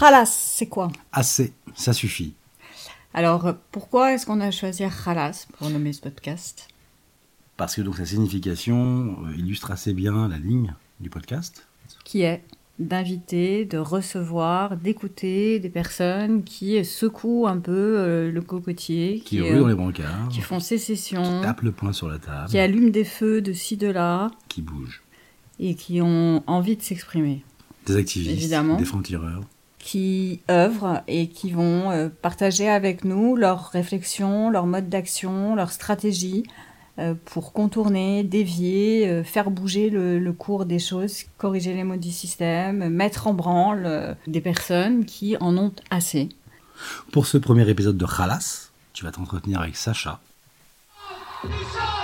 Khalas, c'est quoi? Assez, ça suffit. Alors, pourquoi est-ce qu'on a choisi Khalas pour nommer ce podcast? Parce que donc sa signification euh, illustre assez bien la ligne du podcast. Qui est d'inviter, de recevoir, d'écouter des personnes qui secouent un peu euh, le cocotier, Qui ruent dans les brancards, qui font sécession, qui tapent le poing sur la table, qui allument des feux de ci, de là, qui bougent. et qui ont envie de s'exprimer, Des activistes, Évidemment. des francs-tireurs. Qui œuvrent et qui vont euh, partager avec nous leurs réflexions, leurs modes d'action, leurs stratégies euh, pour contourner, dévier, euh, faire bouger le, le cours des choses, corriger les mots du système, mettre en branle des personnes qui en ont assez. Pour ce premier épisode de Khalas, tu vas t'entretenir avec Sacha, Ma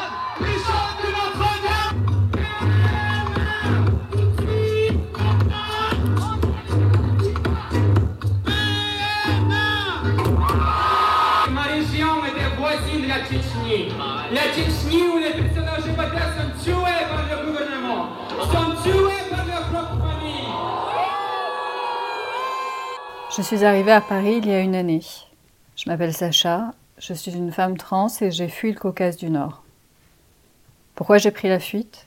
Je suis arrivée à Paris il y a une année. Je m'appelle Sacha, je suis une femme trans et j'ai fui le Caucase du Nord. Pourquoi j'ai pris la fuite?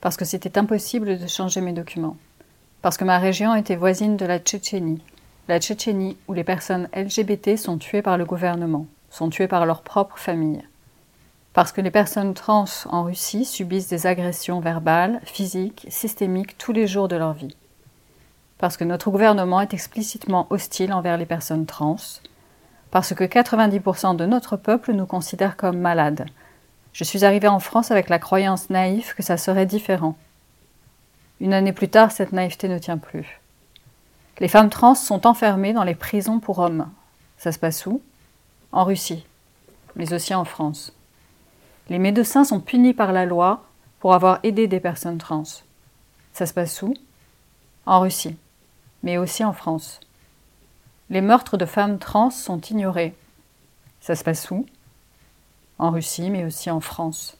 Parce que c'était impossible de changer mes documents. Parce que ma région était voisine de la Tchétchénie. La Tchétchénie où les personnes LGBT sont tuées par le gouvernement, sont tuées par leur propre famille. Parce que les personnes trans en Russie subissent des agressions verbales, physiques, systémiques tous les jours de leur vie parce que notre gouvernement est explicitement hostile envers les personnes trans, parce que 90% de notre peuple nous considère comme malades. Je suis arrivée en France avec la croyance naïve que ça serait différent. Une année plus tard, cette naïveté ne tient plus. Les femmes trans sont enfermées dans les prisons pour hommes. Ça se passe où? En Russie, mais aussi en France. Les médecins sont punis par la loi pour avoir aidé des personnes trans. Ça se passe où? En Russie mais aussi en France. Les meurtres de femmes trans sont ignorés. Ça se passe où? En Russie, mais aussi en France.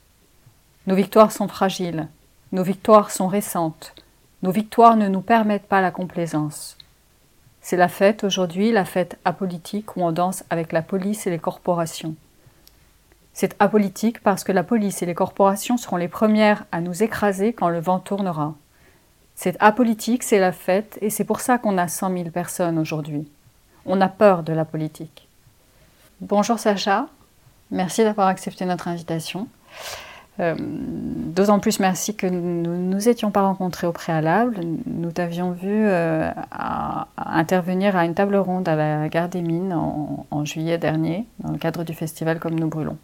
Nos victoires sont fragiles, nos victoires sont récentes, nos victoires ne nous permettent pas la complaisance. C'est la fête aujourd'hui, la fête apolitique où on danse avec la police et les corporations. C'est apolitique parce que la police et les corporations seront les premières à nous écraser quand le vent tournera. C'est apolitique, c'est la fête, et c'est pour ça qu'on a 100 000 personnes aujourd'hui. On a peur de la politique. Bonjour Sacha, merci d'avoir accepté notre invitation. Euh, D'autant plus merci que nous ne nous étions pas rencontrés au préalable. Nous t'avions vu euh, intervenir à une table ronde à la Gare des Mines en, en juillet dernier, dans le cadre du festival Comme nous brûlons.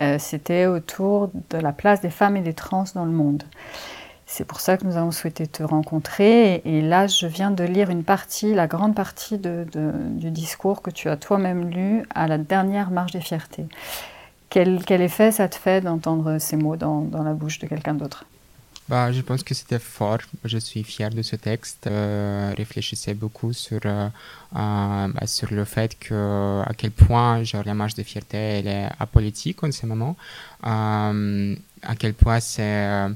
Euh, C'était autour de la place des femmes et des trans dans le monde. C'est pour ça que nous avons souhaité te rencontrer. Et, là, je viens de lire une partie, la grande partie du discours que tu as toi-même lu à la dernière marche des fiertés. Quel, effet ça te fait d'entendre ces mots dans, la bouche de quelqu'un d'autre? Bah, je pense que c'était fort. Je suis fier de ce texte. Euh, réfléchissais beaucoup sur, euh, euh, bah, sur le fait que à quel point la marche de fierté est apolitique en ce moment. Euh, à quel point c'est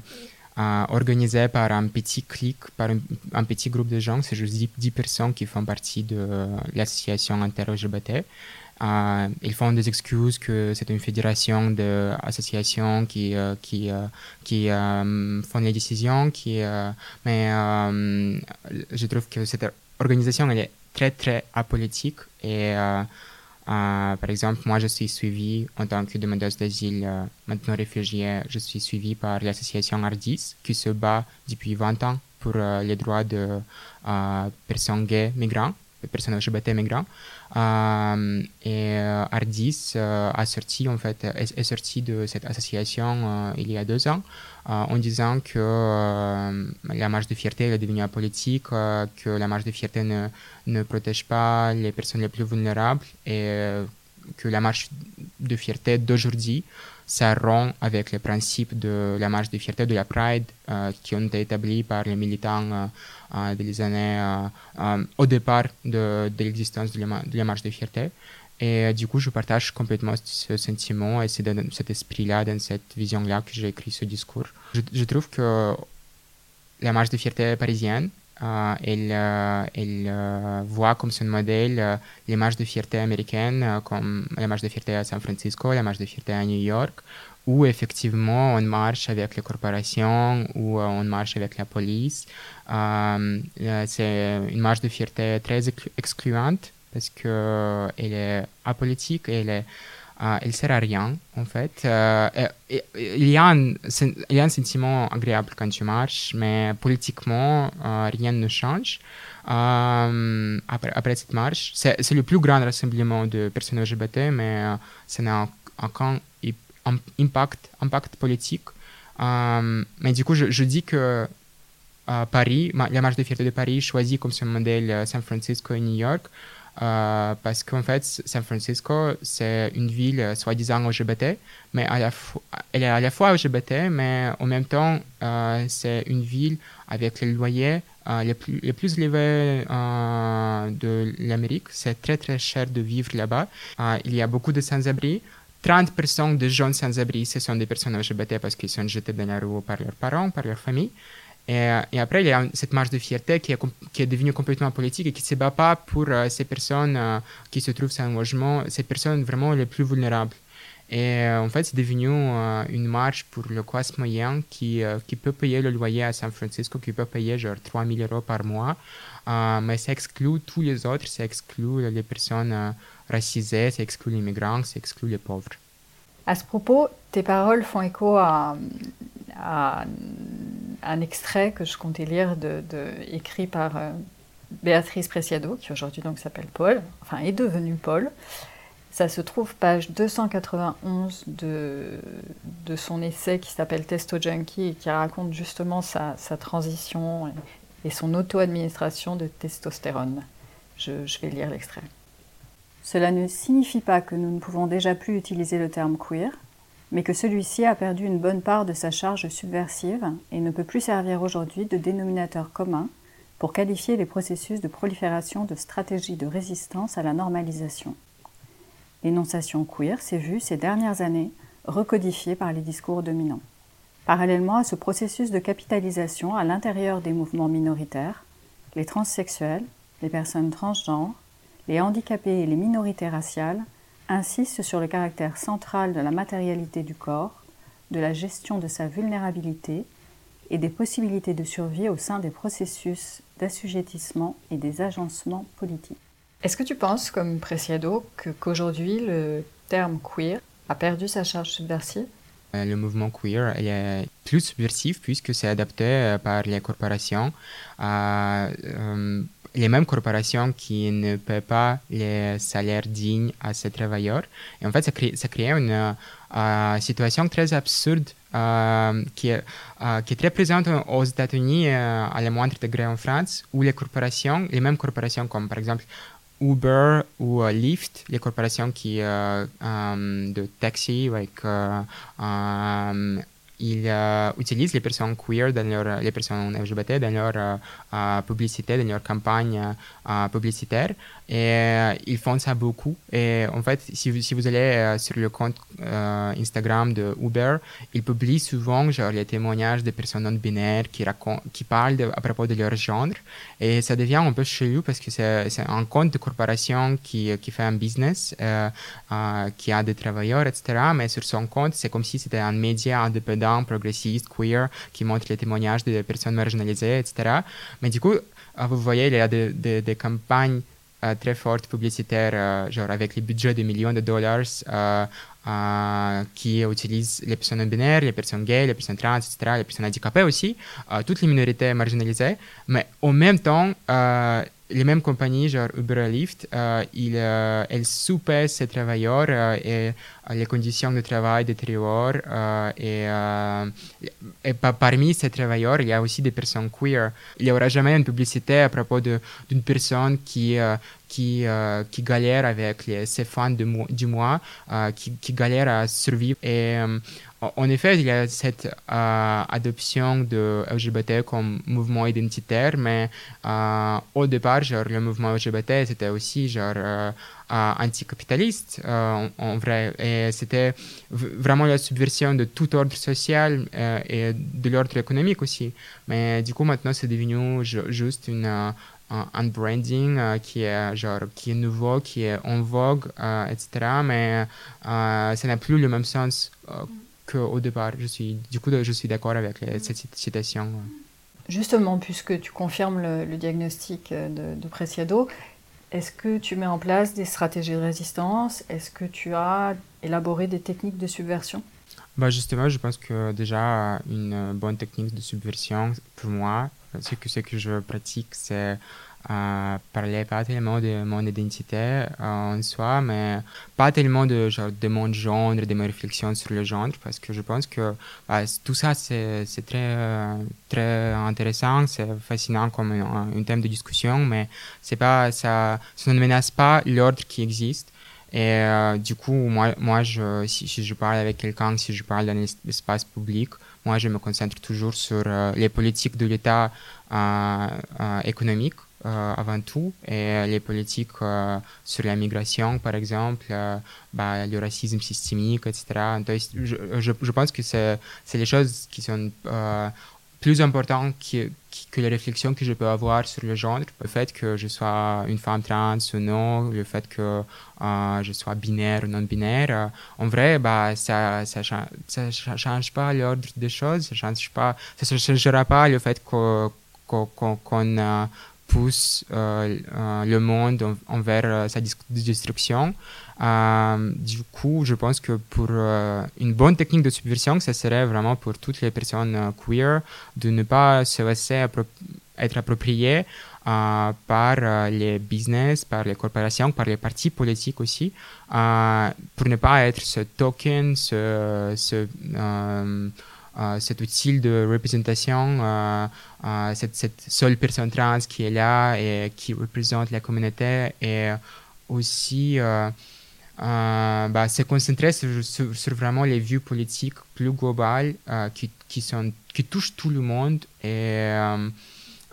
organisé par un petit clic, par un, petit groupe de gens. C'est juste 10, 10 personnes qui font partie de l'association inter-LGBT. Euh, ils font des excuses que c'est une fédération d'associations qui, euh, qui, euh, qui euh, font les décisions, euh, mais euh, je trouve que cette organisation elle est très très apolitique et euh, par exemple moi je suis suivi en tant que demandeuse d'asile euh, maintenant réfugiée je suis suivi par l'association Ardis qui se bat depuis 20 ans pour euh, les droits de personnes gays migrants personnes LGBT migrants et euh, Ardis euh, a sorti en fait est, sorti de cette association euh, il y a deux ans euh, en disant que euh, la marche de fierté est devenue apolitique, euh, que la marche de fierté ne, ne protège pas les personnes les plus vulnérables et euh, que la marche de fierté d'aujourd'hui ça rompt avec les principes de la marche de fierté de la Pride euh, qui ont été établis par les militants euh, euh, des années au départ de, l'existence de, la marche de fierté. Et du coup, je partage complètement ce sentiment et c'est dans cet esprit-là, dans cette vision-là que j'ai écrit ce discours. Je, je trouve que la marche de fierté parisienne elle, elle voit comme son modèle l'image de fierté américaine, comme l'image de fierté à San Francisco, l'image de fierté à New York, où effectivement on marche avec les corporations, où on marche avec la police. c'est une marche de fierté très excluante parce qu'elle est apolitique elle est euh, elle sert à rien, en fait. Euh, il, y a un, il y a un sentiment agréable quand tu marches, mais politiquement, euh, rien ne change. après, après cette marche, c'est le plus grand rassemblement de personnes LGBT, mais ça n'a aucun impact, politique. mais du coup, je, dis que Paris, la marche de fierté de Paris choisit comme son modèle San Francisco et New York euh, parce qu'en fait, San Francisco, c'est une ville euh, soi-disant LGBT, mais à la elle est à la fois LGBT, mais en même temps, euh, c'est une ville avec les loyers les, plus, les plus élevés de l'Amérique. C'est très très cher de vivre là-bas. il y a beaucoup de sans-abri. 30% de jeunes sans-abri, ce sont des personnes LGBT parce qu'ils sont jetés dans la rue par leurs parents, par leur famille. Et, et, après, il y a cette marche de fierté qui est, devenue complètement politique et qui ne se bat pas pour euh, ces personnes euh, qui se trouvent sans logement, ces personnes vraiment les plus vulnérables. Et euh, en fait, c'est devenu une marche pour le classe moyen qui, qui peut payer le loyer à San Francisco, qui peut payer genre 3 000 euros par mois. mais ça exclut tous les autres, ça exclut les personnes racisées, ça exclut les migrants, ça exclut les pauvres. À ce propos, tes paroles font écho à, un extrait que je comptais lire écrit par euh, Béatrice Preciado, qui aujourd'hui donc s'appelle Paul, enfin est devenue Paul. Ça se trouve page 291 de, de son essai qui s'appelle Testo Junkie et qui raconte justement sa, transition et, son auto-administration de testostérone. Je vais lire l'extrait. Cela ne signifie pas que nous ne pouvons déjà plus utiliser le terme queer, mais que celui-ci a perdu une bonne part de sa charge subversive et ne peut plus servir aujourd'hui de dénominateur commun pour qualifier les processus de prolifération de stratégies de résistance à la normalisation. L'énonciation queer s'est vue ces dernières années recodifiée par les discours dominants. Parallèlement à ce processus de capitalisation à l'intérieur des mouvements minoritaires, les transsexuels, les personnes transgenres, les handicapés et les minorités raciales insiste sur le caractère central de la matérialité du corps, de la gestion de sa vulnérabilité et des possibilités de survie au sein des processus d'assujettissement et des agencements politiques. Est-ce que tu penses, comme Preciado, qu'aujourd'hui le terme queer a perdu sa charge subversive? Euh, le mouvement queer est plus subversif puisque c'est adapté euh, par les corporations à euh, les mêmes corporations qui ne paient pas les salaires dignes à ces travailleurs. Et en fait, ça crée, ça crée une euh, situation très absurde euh, qui, est, euh, qui est très présente aux États-Unis à la moindre degré en France, où les corporations, les mêmes corporations comme par exemple Uber ou Lyft, les corporations qui de taxi, like, ils euh, utilisent les personnes queer, dans leur, les personnes LGBT dans leur euh, euh, publicité, dans leur campagne publicitaire. Et ils font ça beaucoup. Et en fait, si vous, allez sur le compte Instagram de Uber, ils publient souvent genre, les témoignages des personnes non binaires qui, parlent à propos de leur genre. Et ça devient un peu chelou parce que c'est un compte de corporation qui, qui fait un business, qui a des travailleurs, etc. Mais sur son compte, c'est comme si c'était un média indépendant progressiste, queer, qui montre les témoignages des personnes marginalisées, etc. Mais du coup, euh, vous voyez, il y a des, campagnes euh, très fortes publicitaires, euh, genre avec les budgets de millions de dollars, qui utilisent les personnes binaires, les personnes gays, les personnes trans, etc., les personnes handicapées aussi, toutes les minorités marginalisées. Mais en même temps, les mêmes compagnies, genre Uber et Lyft, elles soupèsent ces travailleurs et les conditions de travail détériorent euh, et, euh, et, parmi ces travailleurs, il y a aussi des personnes queer. Il n'y aura jamais une publicité à propos d'une personne qui, euh, qui, qui galèrent avec les, ses fans du mois, qui, qui galèrent à survivre. Et en effet, il y a cette euh, adoption de LGBT comme mouvement identitaire, mais euh, au départ, genre, le mouvement LGBT, c'était aussi genre, euh, anticapitaliste, en, vrai. Et c'était vraiment la subversion de tout ordre social et de l'ordre économique aussi. Mais du coup, maintenant, c'est devenu juste une un branding qui est genre qui est nouveau, qui est en vogue, etc. Mais ça n'a plus le même sens au départ. Je suis, du coup, je suis d'accord avec cette citation. Justement, puisque tu confirmes le, diagnostic de, de Preciado, est-ce que tu mets en place des stratégies de résistance? Est-ce que tu as élaboré des techniques de subversion? Bah justement, je pense que déjà une bonne technique de subversion pour moi, ce que, ce que je pratique, c'est euh, parler pas tellement de mon identité euh, en soi, mais pas tellement de, genre, de mon genre, de mes réflexions sur le genre, parce que je pense que bah, tout ça, c'est très, très intéressant, c'est fascinant comme un, thème de discussion, mais pas, ça, ça ne menace pas l'ordre qui existe. Et euh, du coup, moi, moi je, si je parle avec quelqu'un, si je parle dans l'espace public, moi, je me concentre toujours sur les politiques de l'État économique euh, avant tout, et les politiques euh, sur la migration, par exemple, euh, bah, le racisme systémique, etc. Je, je, pense que c'est les choses qui sont plus importantes que, que les réflexions que je peux avoir sur le genre, le fait que je sois une femme trans ou non, le fait que je sois binaire ou non binaire. en vrai, bah, ça ne ça, ça, change pas l'ordre des choses, ça change pas, ça changera pas le fait qu'on qu euh, euh, le monde envers euh, sa destruction. du coup, je pense que pour une bonne technique de subversion, ça serait vraiment pour toutes les personnes queer de ne pas se laisser être appropriées par les business, par les corporations, par les partis politiques aussi, pour ne pas être ce token, ce, euh, cet outil de représentation, euh, euh, cette, cette, seule personne trans qui est là et qui représente la communauté et aussi bah, se concentrer sur, sur, vraiment les vues politiques plus globales qui, qui, sont, qui touchent tout le monde euh,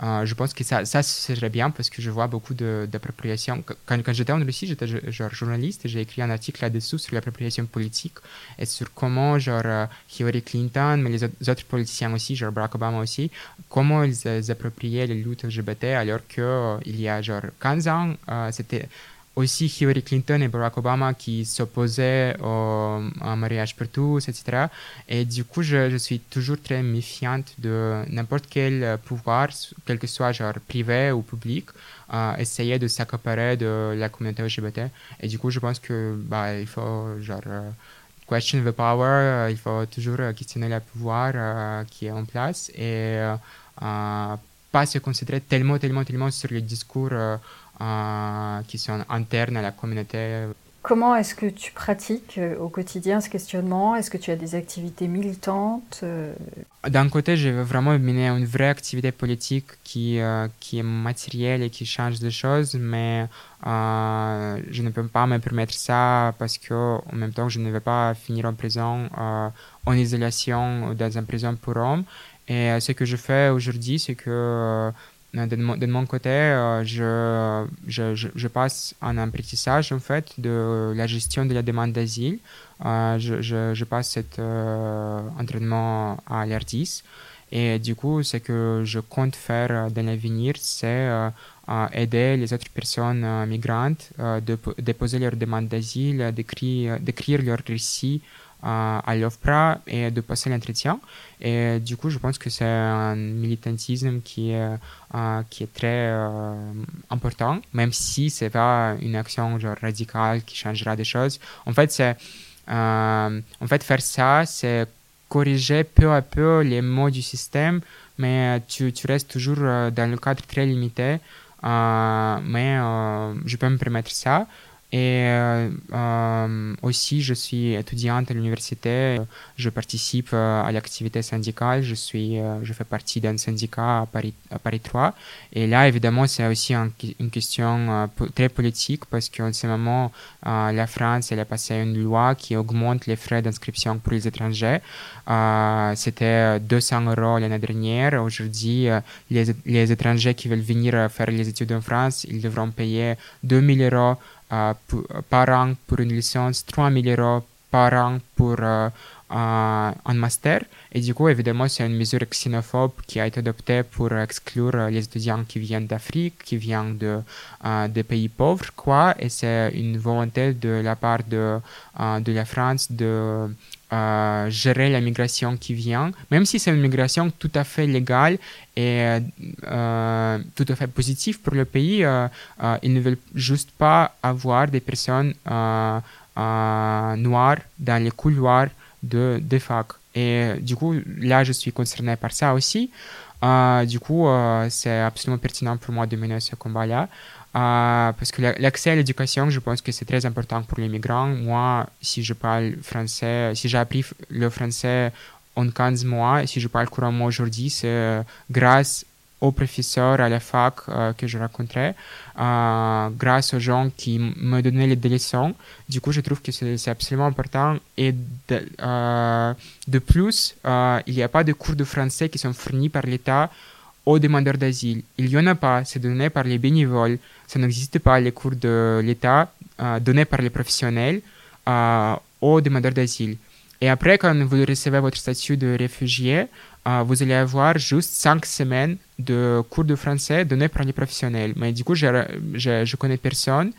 je pense que ça, serait bien parce que je vois beaucoup d'appropriation. Quand, quand j'étais en Russie, j'étais journaliste et j'ai écrit un article là-dessous sur l'appropriation politique et sur comment genre euh, Hillary Clinton, mais les autres, politiciens aussi, genre Barack Obama aussi, comment ils, appropriaient les luttes LGBT alors qu'il euh, il y a genre 15 ans, c'était aussi Hillary Clinton et Barack Obama qui s'opposaient au, mariage pour tous, etc. Et du coup, je, je suis toujours très méfiante de n'importe quel pouvoir, quel que soit genre privé ou public, euh, essayer de s'accaparer de la communauté LGBT. Et du coup, je pense que bah, il faut genre euh, question the power, euh, il faut toujours questionner le pouvoir qui est en place et pas se concentrer tellement, tellement, tellement sur les discours euh, qui sont internes à la communauté. Comment est-ce que tu pratiques euh, au quotidien ce questionnement? Est-ce que tu as des activités militantes euh? D'un côté, je veux vraiment mener une vraie activité politique qui, qui est matérielle et qui change des choses, mais je ne peux pas me permettre ça parce que en même temps, je ne vais pas finir en prison, en isolation dans une prison pour hommes. Et ce que je fais aujourd'hui, c'est que de mon, de mon côté, euh, je, je, je, passe un apprentissage en fait de la gestion de la demande d'asile. Euh, je, je, passe cet euh, entraînement à l'ARTIS. Et du coup, ce que je compte faire dans l'avenir, c'est aider les autres personnes migrantes de déposer leur demande d'asile, d'écrire leur récit à l'OFPRA et de passer l'entretien. Et du coup, je pense que c'est un militantisme qui est, euh, qui est très euh, important, même si c'est pas une action genre radicale qui changera des choses. En fait, c'est, euh, en fait, faire ça, c'est corriger peu à peu les mots du système, mais tu, tu restes toujours dans le cadre très limité. mais je peux me permettre ça. Et euh, euh, aussi, je suis étudiante à l'université. Je participe euh, à l'activité syndicale. Je, suis, je fais partie d'un syndicat à Paris, à Paris 3. Et là, évidemment, c'est aussi une question très politique parce qu'en ce moment, la France elle a passé une loi qui augmente les frais d'inscription pour les étrangers. C'était 200 euros l'année dernière. Aujourd'hui, les, les étrangers qui veulent venir faire les études en France, ils devront payer 2000 euros par an pour une licence, 3 000 euros par an pour euh, un master. Et du coup, évidemment, c'est une mesure xénophobe qui a été adoptée pour exclure les étudiants qui viennent d'Afrique, qui viennent de, euh, des pays pauvres, quoi. Et c'est une volonté de la part de, euh, de la France de euh, gérer la migration qui vient, même si c'est une migration tout à fait légale et euh, tout à fait positive pour le pays, euh, ils ne veulent juste pas avoir des personnes noires dans les couloirs de, de fac. Et du coup, là, je suis concerné par ça aussi. Du coup, c'est absolument pertinent pour moi de mener ce combat-là. Euh, parce que l'accès à l'éducation, je pense que c'est très important pour les migrants. Moi, si je parle français, si j'ai appris le français en 15 mois, si je parle couramment aujourd'hui, c'est grâce aux professeurs à la fac euh, que je rencontrais, euh, grâce aux gens qui me donnaient les leçons. Du coup, je trouve que c'est absolument important. Et de, de plus, il n'y a pas de cours de français qui sont fournis par l'État aux demandeurs d'asile. Il n'y en a pas, c'est donné par les bénévoles. Ça n'existe pas les cours de l'État euh, donnés par les professionnels euh, aux demandeurs d'asile. Et après, quand vous recevez votre statut de réfugié, euh, vous allez avoir juste cinq semaines de cours de français donnés par les professionnels. Mais du coup, je, je, je connais personne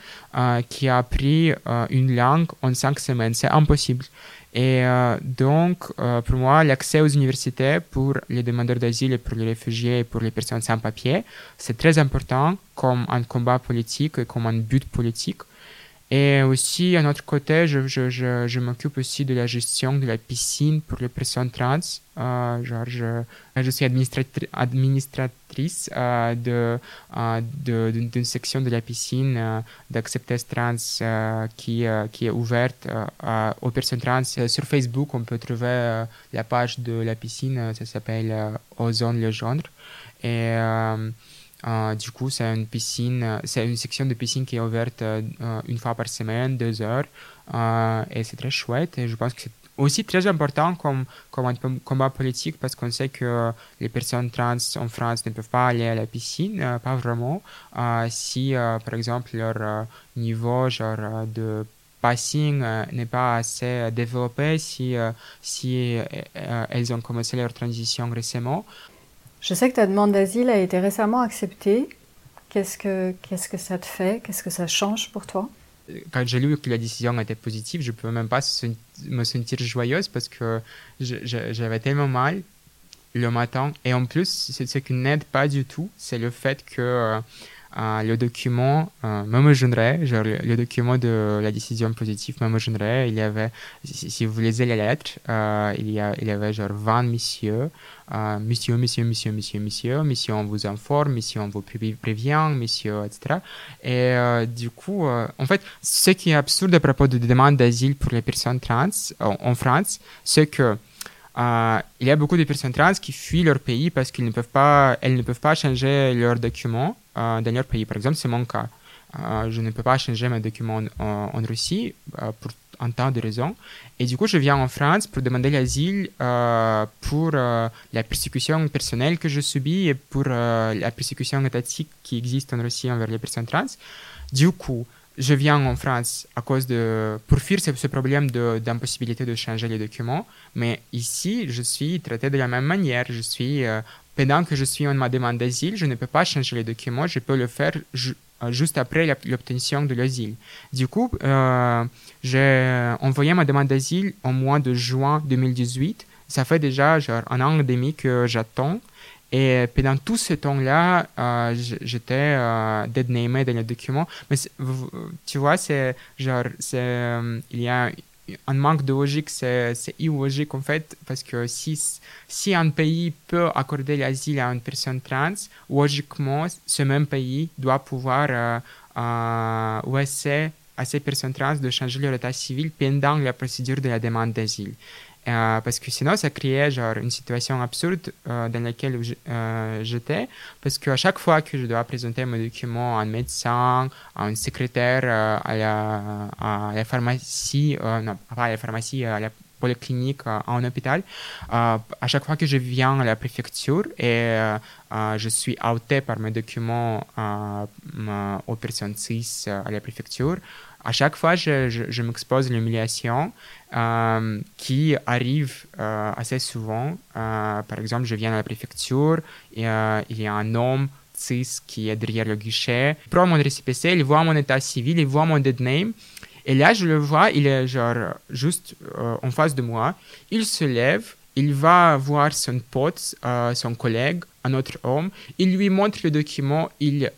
qui a appris une langue en cinq semaines. C'est impossible. Et euh, donc, euh, pour moi, l'accès aux universités pour les demandeurs d'asile et pour les réfugiés et pour les personnes sans papier, c'est très important comme un combat politique et comme un but politique. Et aussi, à notre côté, je, je, je, m'occupe aussi de la gestion de la piscine pour les personnes trans. Euh, genre, je, suis administratri administratrice euh, euh, d'une section de la piscine euh, trans euh, qui, qui est ouverte aux personnes trans. Sur Facebook, on peut trouver la page de la piscine, ça s'appelle Ozone le genre. Et euh, du coup, c'est une piscine, euh, c'est une section de piscine qui est ouverte euh, une fois par semaine, deux heures, et c'est très chouette. Et je pense que c'est aussi très important comme, comme un combat politique parce qu'on sait que les personnes trans en France ne peuvent pas aller à la piscine, pas vraiment. si, par exemple, leur niveau genre, de passing n'est pas assez développé, si, si elles ont commencé leur transition récemment. Je sais que ta demande d'asile a été récemment acceptée. Qu'est-ce que, qu'est-ce que ça te fait? Qu'est-ce que ça change pour toi? Quand j'ai lu que la décision était positive, je ne peux même pas me sentir joyeuse parce que j'avais tellement mal le matin. Et en plus, ce qui n'aide pas du tout, c'est le fait que euh, le document euh, me gênerait, genre le, document de la décision positive me gênerait. Il y avait, si, vous lisez les lettres, euh, il, y a, il y avait genre 20 messieurs, monsieur, monsieur, monsieur, monsieur, monsieur, monsieur, on vous informe, monsieur, on vous prévient, monsieur, etc. Et du coup, en fait, ce qui est absurde à propos de demande d'asile pour les personnes trans en France, c'est que euh, il y a beaucoup de personnes trans qui fuient leur pays parce qu'elles ne ne peuvent pas changer leurs documents euh, dans leur pays. Par exemple, c'est mon cas. Euh, je ne peux pas changer mes documents en, Russie pour un tas de raisons. Et du coup, je viens en France pour demander l'asile pour la persécution personnelle que je subis et pour la persécution étatique qui existe en Russie envers les personnes trans. Du coup, je viens en France à cause de, pour fuir ce, ce problème d'impossibilité de, changer les documents. Mais ici, je suis traité de la même manière. Je suis, euh, pendant que je suis en ma demande d'asile, je ne peux pas changer les documents. Je peux le faire euh, juste après l'obtention de l'asile. Du coup, euh, j'ai envoyé ma demande d'asile au mois de juin 2018. Ça fait déjà genre un an et demi que j'attends. Et pendant tout ce temps-là, euh, j'étais euh, deadnamé dans les documents. Mais tu vois, c'est genre, il y a un manque de logique, c'est, illogique en fait, parce que si, si un pays peut accorder l'asile à une personne trans, logiquement, ce même pays doit pouvoir euh, laisser à ces personnes trans de changer leur état civil pendant la procédure de la demande d'asile. Euh, parce que sinon, ça créait genre une situation absurde euh, dans laquelle euh, j'étais, parce qu'à chaque fois que je dois présenter mon document à un médecin, à un secrétaire, à la, pharmacie, non, pas à la pharmacie, à la polyclinique, en hôpital, à chaque fois que je viens à la préfecture et je suis outé par mes documents aux personnes cis à la préfecture, à chaque fois, je, m'expose à l'humiliation euh, qui arrive euh, assez souvent. Euh, par exemple, je viens à la préfecture il y a un homme cis qui est derrière le guichet. Il prend mon récépissé, il voit mon état civil, il voit mon dead name. Et là, je le vois, il est genre juste en face de moi. Il se lève, il va voir son pote, son collègue, un autre homme. Il lui montre le document, il,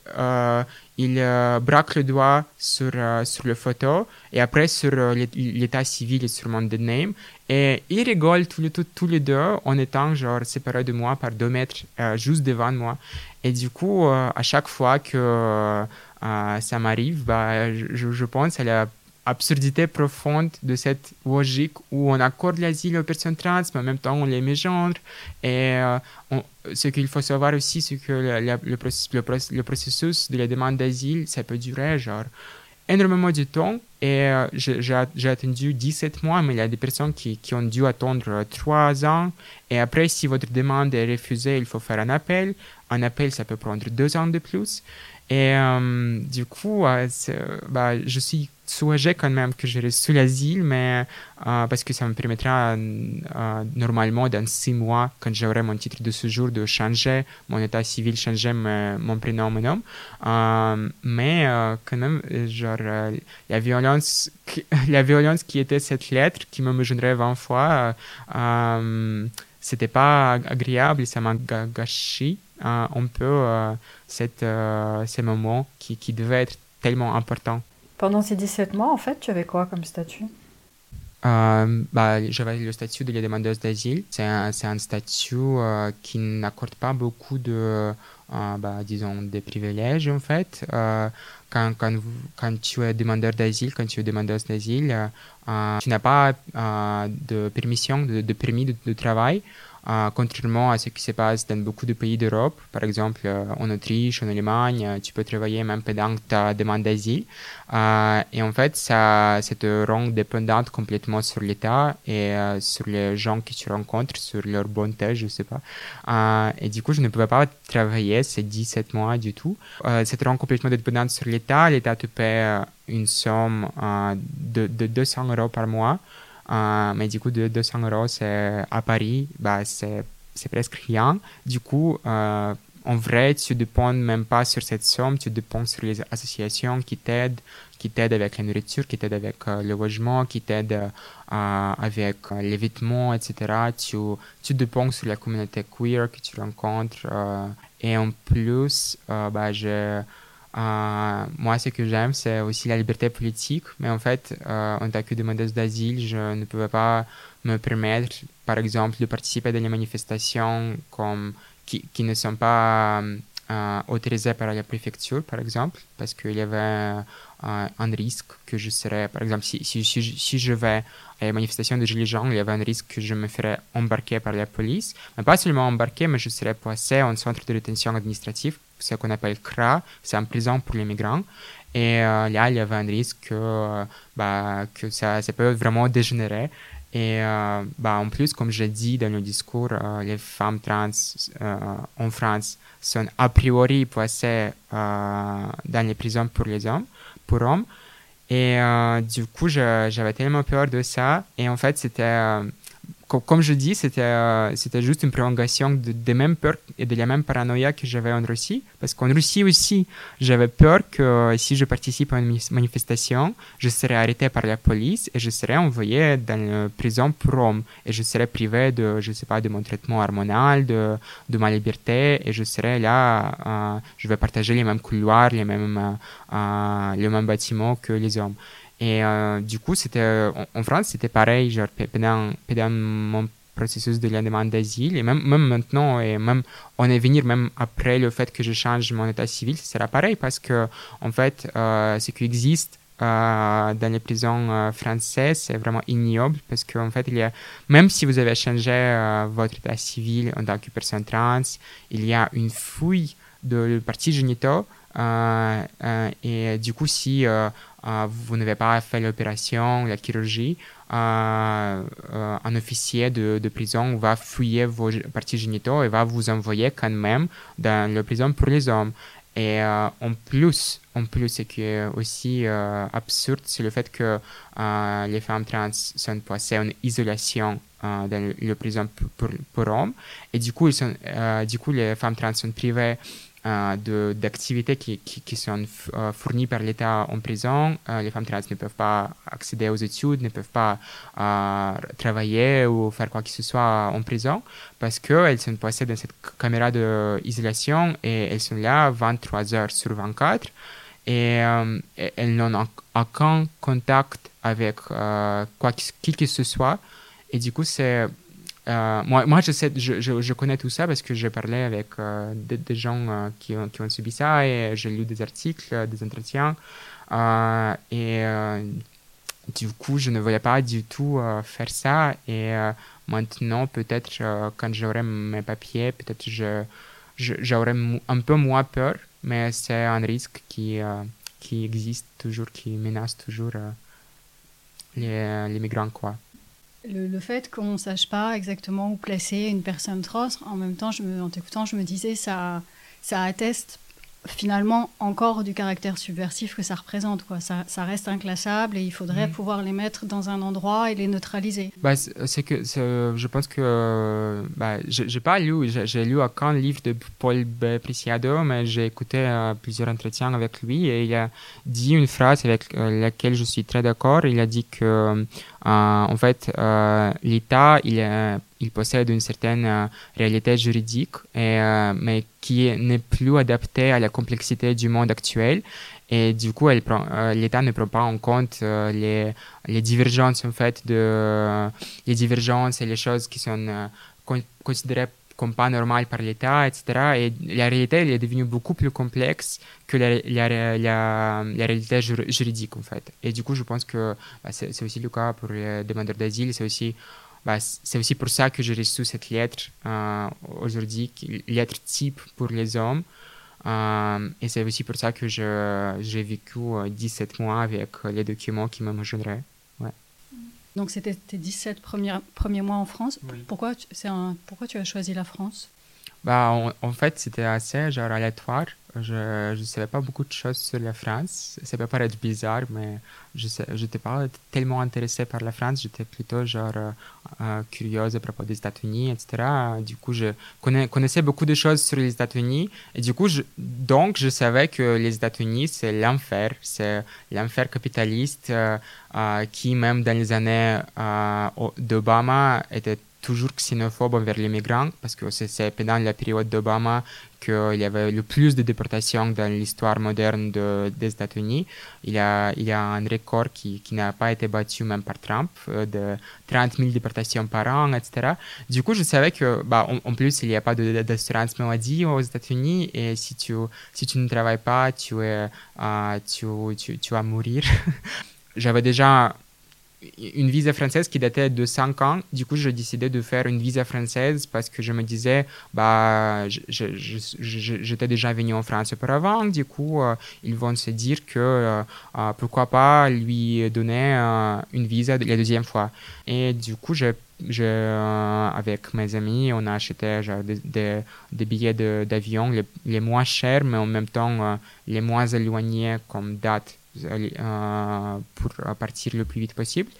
il euh, braque le doigt sur, euh, sur la photo et après sur euh, l'état civil et sur mon dead name. Et ils rigolent tous les, deux en étant genre séparés de moi par deux mètres juste devant moi. Et du coup, à chaque fois que ça m'arrive, bah, je, je pense à la absurdité profonde de cette logique où on accorde l'asile aux personnes trans, mais en même temps on les mégenre. Et euh, ce qu'il faut savoir aussi, c'est que le, le, processus de la demande d'asile, ça peut durer genre énormément de temps. Et euh, j'ai attendu 17 mois, mais il y a des personnes qui, qui ont dû attendre 3 ans. Et après, si votre demande est refusée, il faut faire un appel. Un appel, ça peut prendre 2 ans de plus. Et euh, du coup, bah, je suis soulagé quand même que je reste sous l'asile, mais euh, parce que ça me permettra euh, normalement dans six mois, quand j'aurai mon titre de séjour, de changer mon état civil, changer mon prénom, mon nom. Euh, mais quand même, genre, la violence, la violence qui était cette lettre, qui me mesurait 20 fois, c'était pas agréable, ça m'a gâché un peu ces moments qui, qui devaient être tellement importants. Pendant ces 17 mois, en fait, tu avais quoi comme statut? Euh, bah, J'avais le statut de la demandeuse d'asile. C'est un, statut euh, qui n'accorde pas beaucoup de, euh, bah, disons, de privilèges, en fait. Quand, quand, quand, tu es demandeur d'asile, quand tu es demandeuse d'asile, tu n'as pas de permission, de, permis de travail. Euh, contrairement à ce qui se passe dans beaucoup de pays d'Europe, par exemple euh, en Autriche, en Allemagne, euh, tu peux travailler même pendant ta demande d'asile. et en fait, ça, ça te rend dépendante complètement sur l'État et sur les gens que tu rencontres, sur leur bonté, je sais pas. et du coup, je ne pouvais pas travailler ces 17 mois du tout. ça te rend complètement dépendante sur l'État. L'État te paie une somme de, de 200 euros par mois. Euh, mais du coup, de 200 euros à Paris, bah, c'est presque rien. Du coup, euh, en vrai, tu dépends même pas sur cette somme, tu dépends sur les associations qui t'aident, qui t'aident avec la nourriture, qui t'aident avec euh, le logement, qui t'aident avec les vêtements, etc. Tu, tu dépends sur la communauté queer que tu rencontres. et en plus, bah, je euh, moi, ce que j'aime, c'est aussi la liberté politique. Mais en fait, euh, en tant que demandeuse d'asile, je ne pouvais pas me permettre, par exemple, de participer à des manifestations comme, qui, qui ne sont pas euh, autorisées par la préfecture, par exemple, parce qu'il y avait un risque que je serais, par exemple, si, si, si, je vais à la manifestation de Gilets jaunes, il y avait un risque que je me ferais embarquer par la police. Mais pas seulement embarquer, mais je serais placé en centre de rétention administrative ce qu'on appelle CRA, c'est un prison pour les migrants. Et euh, là, il y avait un risque que, euh, bah, que ça, ça, peut vraiment dégénérer. Et euh, bah, en plus, comme j'ai dit dans le discours, les femmes trans en France sont a priori placées dans les prisons pour les hommes, pour hommes. Et du coup, j'avais tellement peur de ça. Et en fait, c'était comme je dis, c'était euh, juste une prolongation de, de même peur et de la même paranoïa que j'avais en Russie. Parce qu'en Russie aussi, j'avais peur que euh, si je participe à une manifestation, je serais arrêté par la police et je serais envoyé dans une prison pour hommes. Et je serais privé de, je sais pas, de mon traitement hormonal, de, de ma liberté. Et je serais là, euh, je vais partager les mêmes couloirs, les mêmes, les mêmes bâtiments que les hommes. Et euh, du coup, c'était en, France, c'était pareil, genre pendant, pendant mon processus de la demande d'asile, et même, même maintenant, et même on est venir même après le fait que je change mon état civil, ce sera pareil parce que, en fait, euh, ce qui existe euh, dans les prisons euh, françaises, c'est vraiment ignoble parce qu'en fait, il y a, même si vous avez changé euh, votre état civil en tant que personne trans, il y a une fouille de parties génitaux. et du coup, si vous n'avez pas fait l'opération, la chirurgie, un officier de, de, prison va fouiller vos parties génitaux et va vous envoyer quand même dans la prison pour les hommes. Et euh, en plus, en plus, ce qui est aussi euh, absurde, c'est le fait que euh, les femmes trans sont placées en isolation dans le prison pour, pour, hommes. Et du coup, ils sont, du coup, les femmes trans sont privées euh, d'activités qui, qui, sont euh, fournies par l'État en prison. Euh, les femmes trans ne peuvent pas accéder aux études, ne peuvent pas travailler ou faire quoi que ce soit en prison parce qu'elles sont placées dans cette caméra d'isolation et elles sont là 23 heures sur 24 et, elles n'ont aucun contact avec quoi qui que ce soit. Et du coup, c'est euh, moi, moi je, sais, je, je, connais tout ça parce que j'ai parlé avec euh, des, gens euh, qui, ont, qui, ont, subi ça et j'ai lu des articles, des entretiens. et du coup, je ne voulais pas du tout faire ça. Et maintenant, peut-être quand j'aurai mes papiers, peut-être j'aurai un peu moins peur, mais c'est un risque qui, qui existe toujours, qui menace toujours les, les migrants. Quoi. Le, fait qu'on ne sache pas exactement où placer une personne trans, en même temps, je me, en t'écoutant, je me disais, ça, ça atteste finalement encore du caractère subversif que ça représente. Quoi. Ça, ça reste inclassable et il faudrait mm. pouvoir les mettre dans un endroit et les neutraliser. Bah, c'est que je pense que bah, j'ai pas lu, j'ai lu aucun livre de Paul B. Preciado, mais j'ai écouté euh, plusieurs entretiens avec lui et il a dit une phrase avec euh, laquelle je suis très d'accord. Il a dit que euh, en fait l'État il est il possède une certaine euh, réalité juridique, euh, mais qui n'est plus adaptée à la complexité du monde actuel. Et du coup, euh, l'État ne prend pas en compte les, divergences, en fait, les divergences et les choses qui sont considérées comme pas normales par l'État, etc. Et la réalité, elle est devenue beaucoup plus complexe que la réalité juridique, en fait. Et du coup, je pense que bah, c'est aussi le cas pour les demandeurs d'asile, c'est aussi bah, c'est aussi pour ça que j'ai reçu cette lettre euh, aujourd'hui, lettre type pour les hommes. Euh, et c'est aussi pour ça que j'ai vécu 17 euh, mois avec les documents qui me Ouais. Donc c'était tes 17 premiers, premiers mois en France. Pourquoi, un, pourquoi tu as choisi la France? Bah, en, fait, c'était assez genre aléatoire. Je ne savais pas beaucoup de choses sur la France. Ça peut paraître bizarre, mais je n'étais pas tellement intéressée par la France. J'étais plutôt genre euh, euh, curieuse à propos des États-Unis, etc. Du coup, je connaissais beaucoup de choses sur les États-Unis. Et du coup, donc, je savais que les États-Unis, c'est l'enfer. C'est l'enfer capitaliste euh, qui, même dans les années d'Obama, était toujours xénophobe envers les migrants, parce que c'est pendant la période d'Obama qu'il y avait le plus de déportations dans l'histoire moderne de, des États-Unis. Il, y a, un record qui, n'a pas été battu même par Trump, euh, de 30 000 déportations par an, etc. Du coup, je savais que, bah, en, plus, il n'y a pas d'assurance maladie aux États-Unis, et si tu, si tu ne travailles pas, tu, es, euh, tu, tu vas mourir. J'avais déjà une visa française qui datait de 5 ans. Du coup, j'ai décidé de faire une visa française parce que je me disais, bah, j'étais déjà venu en France auparavant. Du coup, euh, ils vont se dire que euh, euh, pourquoi pas lui donner une visa la deuxième fois. Et du coup, j'ai avec mes amis, on a acheté genre, des, des, billets d'avion les, les, moins chers, mais en même temps les moins éloignés comme date pour partir le plus vite possible.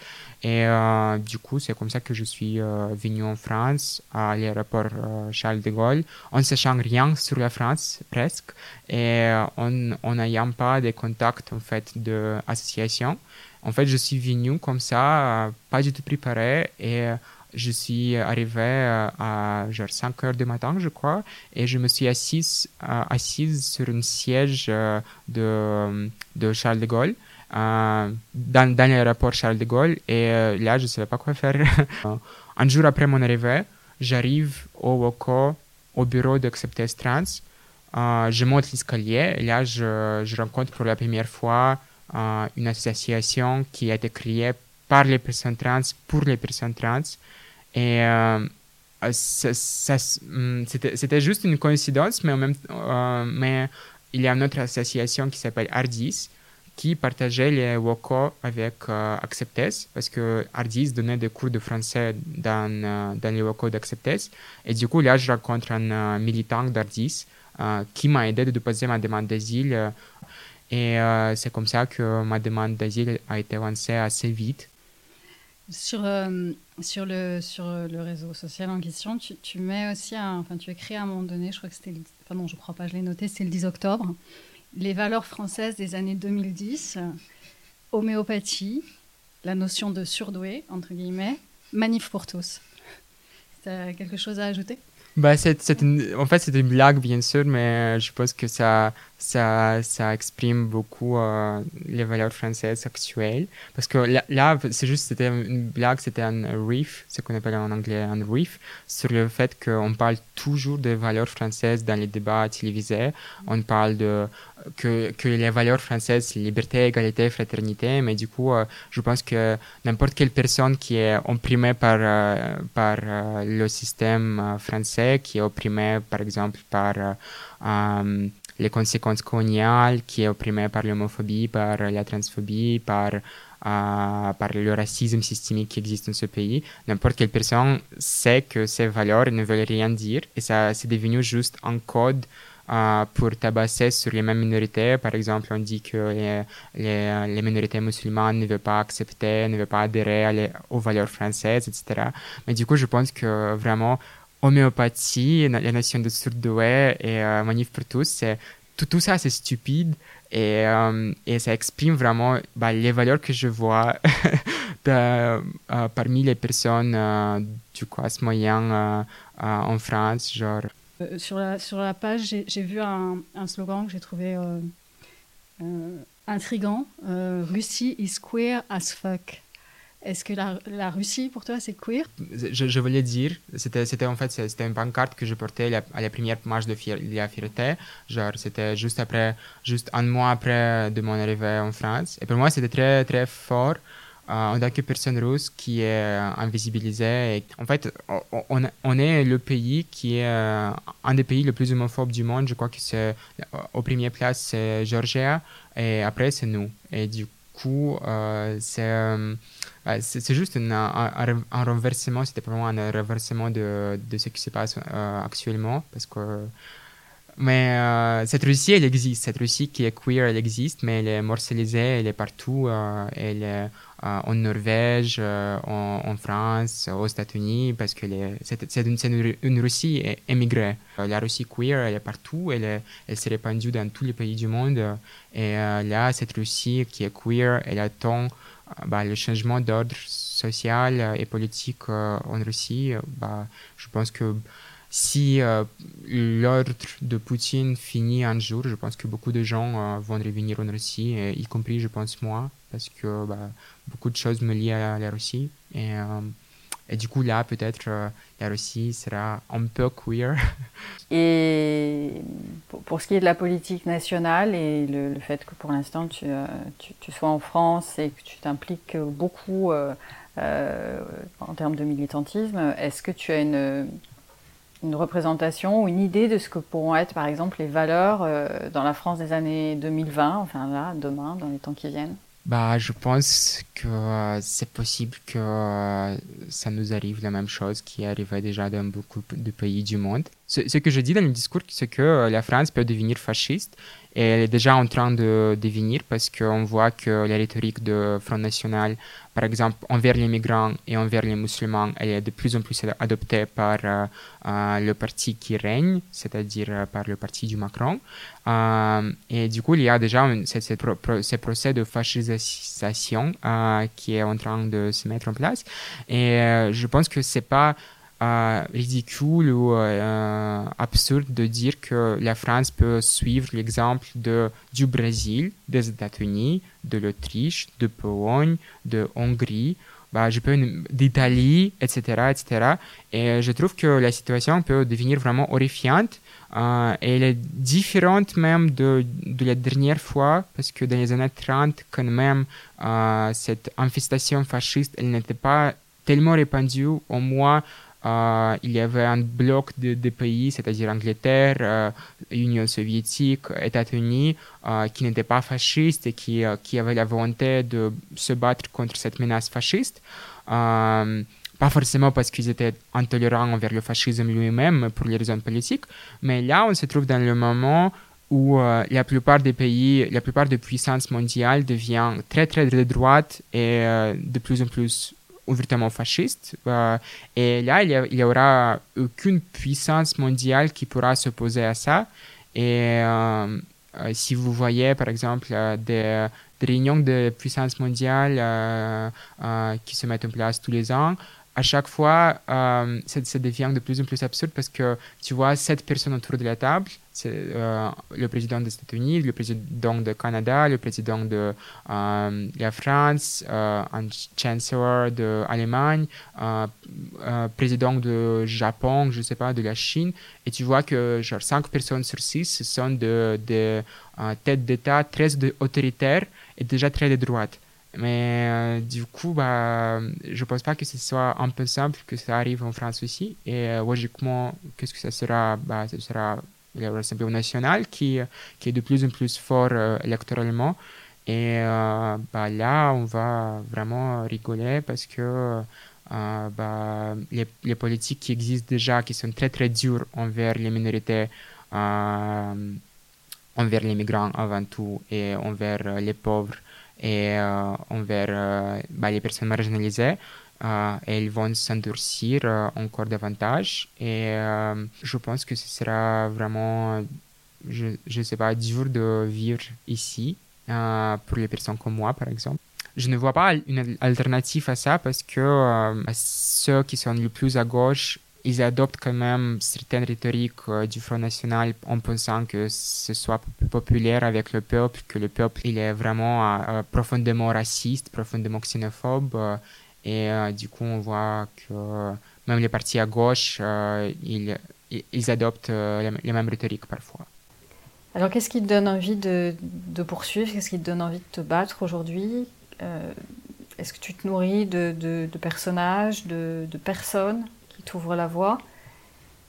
Et euh, du coup, c'est comme ça que je suis euh, venu en France, à l'aéroport Charles de Gaulle, en sachant rien sur la France, presque, et en n'ayant pas de contacts, en fait, d'association. En fait, je suis venu comme ça, pas du tout préparé, et je suis arrivé euh, à genre 5 heures du matin, je crois, et je me suis assise, euh, assise sur un siège euh, de, de Charles de Gaulle. dans, dans l'aéroport Charles de Gaulle et là je ne savais pas quoi faire. un jour après mon arrivée, j'arrive au loco, au bureau d'Acceptez Trans. je monte l'escalier et là je, je rencontre pour la première fois une association qui a été créée par les personnes trans pour les personnes trans. Et hum, c'était juste une coïncidence, mais, en même, mais il y a une autre association qui s'appelle Ardis qui partageait les WOCO avec euh, Acceptes, parce que Ardis donnait des cours de français dans, euh, dans les WOCO d'Acceptes. Et du coup, là, je rencontre un euh, militant d'Ardis qui m'a aidé à déposer ma demande d'asile. et c'est comme ça que ma demande d'asile a été lancée assez vite. Sur, sur, le, sur le réseau social en question, tu, tu mets aussi, enfin, tu écris à un moment donné, je crois que c'était, enfin non, je crois pas, je l'ai noté, c'est le 10 octobre, les valeurs françaises des années 2010, homéopathie, la notion de surdoué, entre guillemets, manif pour tous. Tu as quelque chose à ajouter? Bah, en fait, c'est une blague, bien sûr, mais je pense que ça, ça, ça exprime beaucoup euh, les valeurs françaises actuelles. Parce que là, c'est juste, c'était une blague, c'était un riff, ce qu'on appelle en anglais un riff, sur le fait qu'on parle toujours des valeurs françaises dans les débats télévisés. On parle de que, que les valeurs françaises, liberté, égalité, fraternité, mais du coup, euh, je pense que n'importe quelle personne qui est opprimée par, euh, par le système français, qui est opprimée, par exemple, par les conséquences coloniales, qui est opprimé par l'homophobie, par la transphobie, par, par le racisme systémique qui existe dans ce pays. N'importe quelle personne sait que ces valeurs ne veulent rien dire et ça c'est devenu juste un code pour tabasser sur les mêmes minorités. Par exemple, on dit que les, les minorités musulmanes ne veulent pas accepter, ne veulent pas adhérer aux valeurs françaises, etc. Mais du coup, je pense que vraiment, homéopathie, la notion de surdoué et euh, manif pour tous, c'est, tout, ça c'est stupide et, euh, ça exprime vraiment bah, les valeurs que je vois euh, parmi les personnes du classe moyen en France. Genre. sur, la, sur la page, j'ai, vu un, un, slogan que j'ai trouvé intrigant Russie is queer as fuck. Est-ce que la, Russie, pour toi, c'est queer? Je, voulais dire, c'était, en fait c'était une pancarte que je portais à la première marche de, la fierté. Genre, c'était juste après, juste un mois après de mon arrivée en France. Et pour moi, c'était très, très fort euh, en que personne russe qui est invisibilisée. En fait, on, on, est le pays qui est euh, un des pays les plus homophobes du monde. Je crois que c'est, au premier place, c'est Georgia. Et après, c'est nous. Et du coup, c'est c'est juste un, un, renversement, c'était vraiment un renversement de, de, ce qui se passe euh, actuellement. Parce que, mais euh, cette Russie, elle existe. Cette Russie qui est queer, elle existe, mais elle est morcelisée, elle est partout. Euh, elle en Norvège, en, en, France, aux États-Unis, parce que c'est une, Russie émigrée. La Russie queer, elle est partout, elle, s'est répandue dans tous les pays du monde. Et là, cette Russie qui est queer, elle attend bah, le changement d'ordre social et politique euh, en Russie, euh, bah, je pense que si euh, l'ordre de Poutine finit un jour, je pense que beaucoup de gens vont revenir en Russie, y compris, je pense, moi, parce que bah, beaucoup de choses me lient à la Russie. Et, et du coup, là, peut-être, la Russie sera un peu queer. Et pour, ce qui est de la politique nationale et le, fait que pour l'instant tu, euh, tu, sois en France et que tu t'impliques beaucoup euh, euh, en termes de militantisme, est-ce que tu as une, une, représentation ou une idée de ce que pourront être par exemple les valeurs dans la France des années 2020, enfin là, demain, dans les temps qui viennent? Bah, je pense que c'est possible que ça nous arrive la même chose qui arrivé déjà dans beaucoup de pays du monde. Ce, ce que je dis dans le discours, c'est que la France peut devenir fasciste elle est déjà en train de devenir parce qu'on voit que la rhétorique de Front National, par exemple, envers les migrants et envers les musulmans, elle est de plus en plus adoptée par euh, euh, le parti qui règne, c'est-à-dire euh, par le parti du Macron. et du coup, il y a déjà ce procès de fascisation qui est en train de se mettre en place. Et je pense que c'est pas ridicule ou euh, absurde de dire que la France peut suivre l'exemple de, du Brésil, des États-Unis, de l'Autriche, de Pologne, de Hongrie, bah, je peux d'Italie, etc., etc. Et je trouve que la situation peut devenir vraiment horrifiante. Euh, elle est différente même de, de, la dernière fois, parce que dans les années 30, quand même, euh, cette infestation fasciste, elle n'était pas tellement répandue. Au moins, euh, il y avait un bloc de, pays, c'est-à-dire Angleterre, euh, Union soviétique, États-Unis, euh, qui n'étaient pas fascistes et qui, qui avaient la volonté de se battre contre cette menace fasciste. Pas forcément parce qu'ils étaient intolérants envers le fascisme lui-même pour les raisons politiques, mais là, on se trouve dans le moment où la plupart des pays, la plupart des puissances mondiales deviennent très très de droite et de plus en plus ouvertement fascistes. Euh, et là, il y, a, il y, aura aucune puissance mondiale qui pourra s'opposer à ça. Et si vous voyez, par exemple, des, réunions de puissance mondiale qui se mettent en place tous les ans, à chaque fois, euh, ça, ça, devient de plus en plus absurde parce que tu vois sept personnes autour de la table. Euh, le président des États-Unis, le président du Canada, le président de euh, la France, euh, un chancellor de l'Allemagne, président du Japon, je ne sais pas, de la Chine. Et tu vois que genre cinq personnes sur six sont de, de têtes d'État très autoritaires et déjà très de droite. Mais du coup, bah, je ne pense pas que ce soit un peu simple que ça arrive en France aussi. Et logiquement, qu'est-ce que ça sera? Bah, Ce sera le Rassemblement national qui, qui est de plus en plus fort euh, électoralement. Et bah, là, on va vraiment rigoler parce que bah, les, les, politiques qui existent déjà, qui sont très très dures envers les minorités, envers les migrants avant tout et envers les pauvres, et euh, envers euh, bah, les personnes marginalisées. Euh, elles vont s'endurcir encore davantage et je pense que ce sera vraiment, je ne sais pas, dur de vivre ici pour les personnes comme moi, par exemple je ne vois pas une alternative à ça parce que euh, ceux qui sont le plus à gauche ils adoptent quand même certaines rhétoriques euh, du Front National en pensant que ce soit plus populaire avec le peuple, que le peuple il est vraiment euh, euh profondément raciste, profondément xénophobe. Euh, et euh, du coup, on voit que même les partis à gauche, ils, ils, adoptent les, les, mêmes rhétoriques parfois. Alors, qu'est-ce qui te donne envie de, de poursuivre? Qu'est-ce qui te donne envie de te battre aujourd'hui? Est-ce que tu te nourris de, de, de personnages, de, personnes t'ouvre la voie?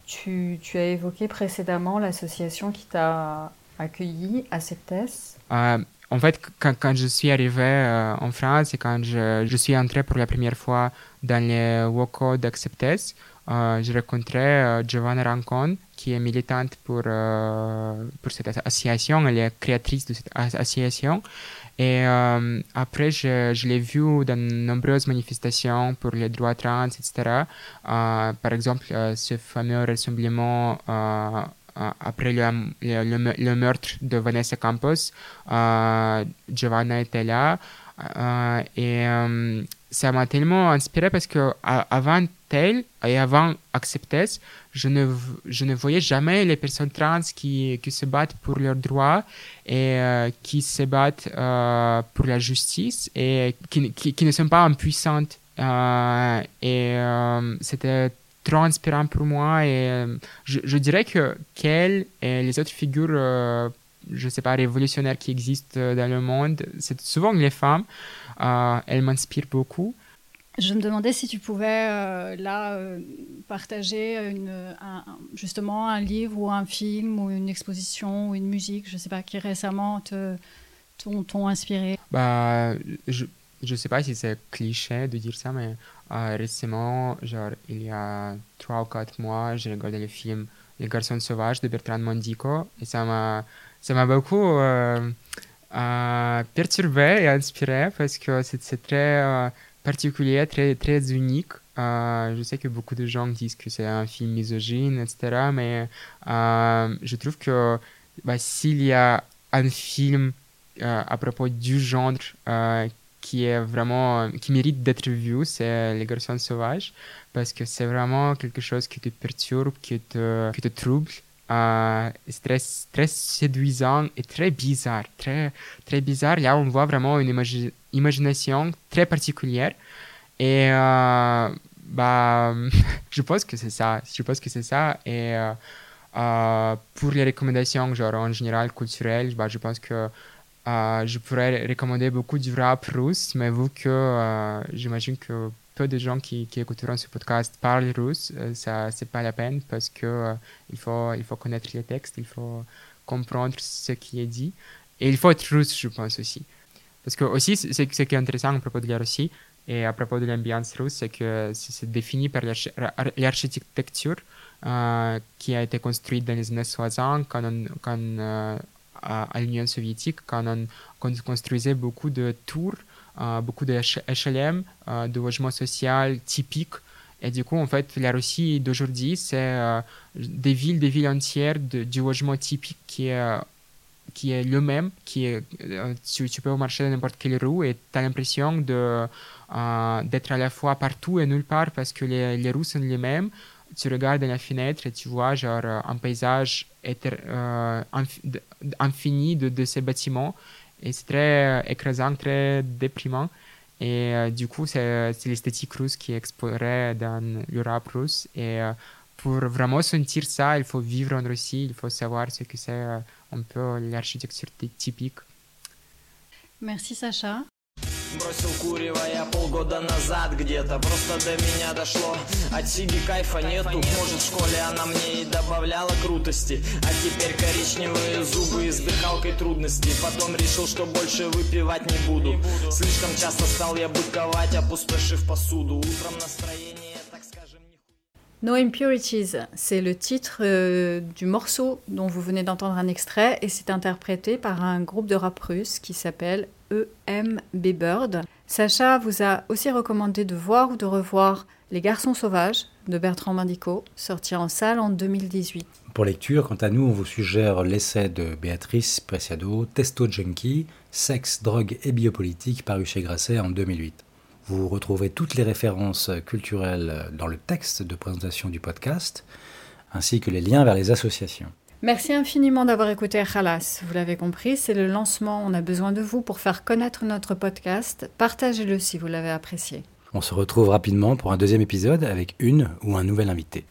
Tu, tu, as évoqué précédemment l'association qui t'a accueilli à Septes. Euh, en fait, quand, quand, je suis arrivé euh, en France et quand je, je, suis entré pour la première fois dans les WOCO d'Acceptes, euh, j'ai rencontré euh, Giovanna Rancon, qui est militante pour, euh, pour cette association. Elle est créatrice de cette association. Et euh, après, je, je l'ai vu dans de nombreuses manifestations pour les droits trans, etc. Euh, par exemple, euh, ce fameux rassemblement euh, après le, le, meurtre de Vanessa Campos, Giovanna était là. et ça m'a tellement inspiré parce que avant elle et avant Acceptes, je ne, je ne voyais jamais les personnes trans qui, qui se battent pour leurs droits et euh, qui se battent euh, pour la justice et qui, qui, ne sont pas impuissantes. Euh, et euh, c'était trop inspirant pour moi et euh, je, je, dirais que qu'elle et les autres figures je sais pas, révolutionnaires qui existent dans le monde, c'est souvent les femmes. Euh, elles m'inspirent beaucoup. Je me demandais si tu pouvais euh, là euh, partager une, un, justement un livre ou un film ou une exposition ou une musique, je sais pas, qui récemment t'ont inspiré. Bah, je ne sais pas si c'est cliché de dire ça, mais euh, récemment, genre il y a trois ou quatre mois, j'ai regardé le film Les garçons sauvages de Bertrand Mondico et ça m'a beaucoup euh, euh, perturbé et inspiré parce que c'est très particulier, très, très unique. Je sais que beaucoup de gens disent que c'est un film misogyne, etc. Mais je trouve que bah, s'il y a un film à propos du genre qui est vraiment qui mérite d'être vu, c'est Les Garçons Sauvages, parce que c'est vraiment quelque chose qui te perturbe, qui te, qui te trouble. Euh, très, très séduisant et très bizarre, très, très bizarre. Là, on voit vraiment une imagination très particulière. Et euh, bah, je pense que c'est ça. Je pense que c'est ça. Et euh, pour les recommandations, genre en général culturelles, bah, je pense que euh, je pourrais recommander beaucoup du rap russe, mais vu que euh, j'imagine que peu de gens qui, écouteront ce podcast parlent russe, euh, ça c'est pas la peine parce que il faut il faut connaître les textes, il faut comprendre ce qui est dit et il faut être russe, je pense aussi. Parce que aussi, ce qui est intéressant à propos de la Russie et à propos de l'ambiance russe, c'est que c'est défini par l'architecture euh, qui a été construite dans les années 60 quand, on, quand euh, à, l'Union soviétique, quand on, construisait beaucoup de tours, euh, beaucoup de HLM, euh, de logements sociaux typiques. Et du coup, en fait, la Russie d'aujourd'hui, c'est euh, des villes, des villes entières de, du logement typique qui est, qui est le même, qui est, tu, tu peux marcher dans n'importe quelle rue et tu as l'impression d'être à la fois partout et nulle part parce que les, les rues sont les mêmes tu regardes dans la fenêtre et tu vois genre un paysage euh, infini de, ces bâtiments et c'est très écrasant, très déprimant. Et euh, du coup, c'est l'esthétique russe qui est dans le rap russe. Et euh, pour vraiment sentir ça, il faut vivre en Russie, il faut savoir ce que c'est un peu l'architecture typique. Merci Sacha. Бросил курево я полгода назад где-то. Просто до меня дошло. От сиги кайфа нету. Может в школе она мне и добавляла крутости. А теперь коричневые зубы и с дыхалкой трудностей Потом решил, что больше выпивать не буду. Слишком часто стал я быковать, опустошив посуду. Утром настроение, так скажем, No Impurities, c'est le titre euh, du morceau dont vous venez d'entendre un extrait et c'est interprété par un groupe de rap russe qui s'appelle Bird. Sacha vous a aussi recommandé de voir ou de revoir Les Garçons Sauvages de Bertrand Mandico, sorti en salle en 2018. Pour lecture, quant à nous, on vous suggère l'essai de Béatrice Preciado, Testo Junkie, Sexe, drogue et biopolitique, paru chez Grasset en 2008. Vous retrouverez toutes les références culturelles dans le texte de présentation du podcast, ainsi que les liens vers les associations. Merci infiniment d'avoir écouté Khalas. Vous l'avez compris, c'est le lancement. On a besoin de vous pour faire connaître notre podcast. Partagez-le si vous l'avez apprécié. On se retrouve rapidement pour un deuxième épisode avec une ou un nouvel invité.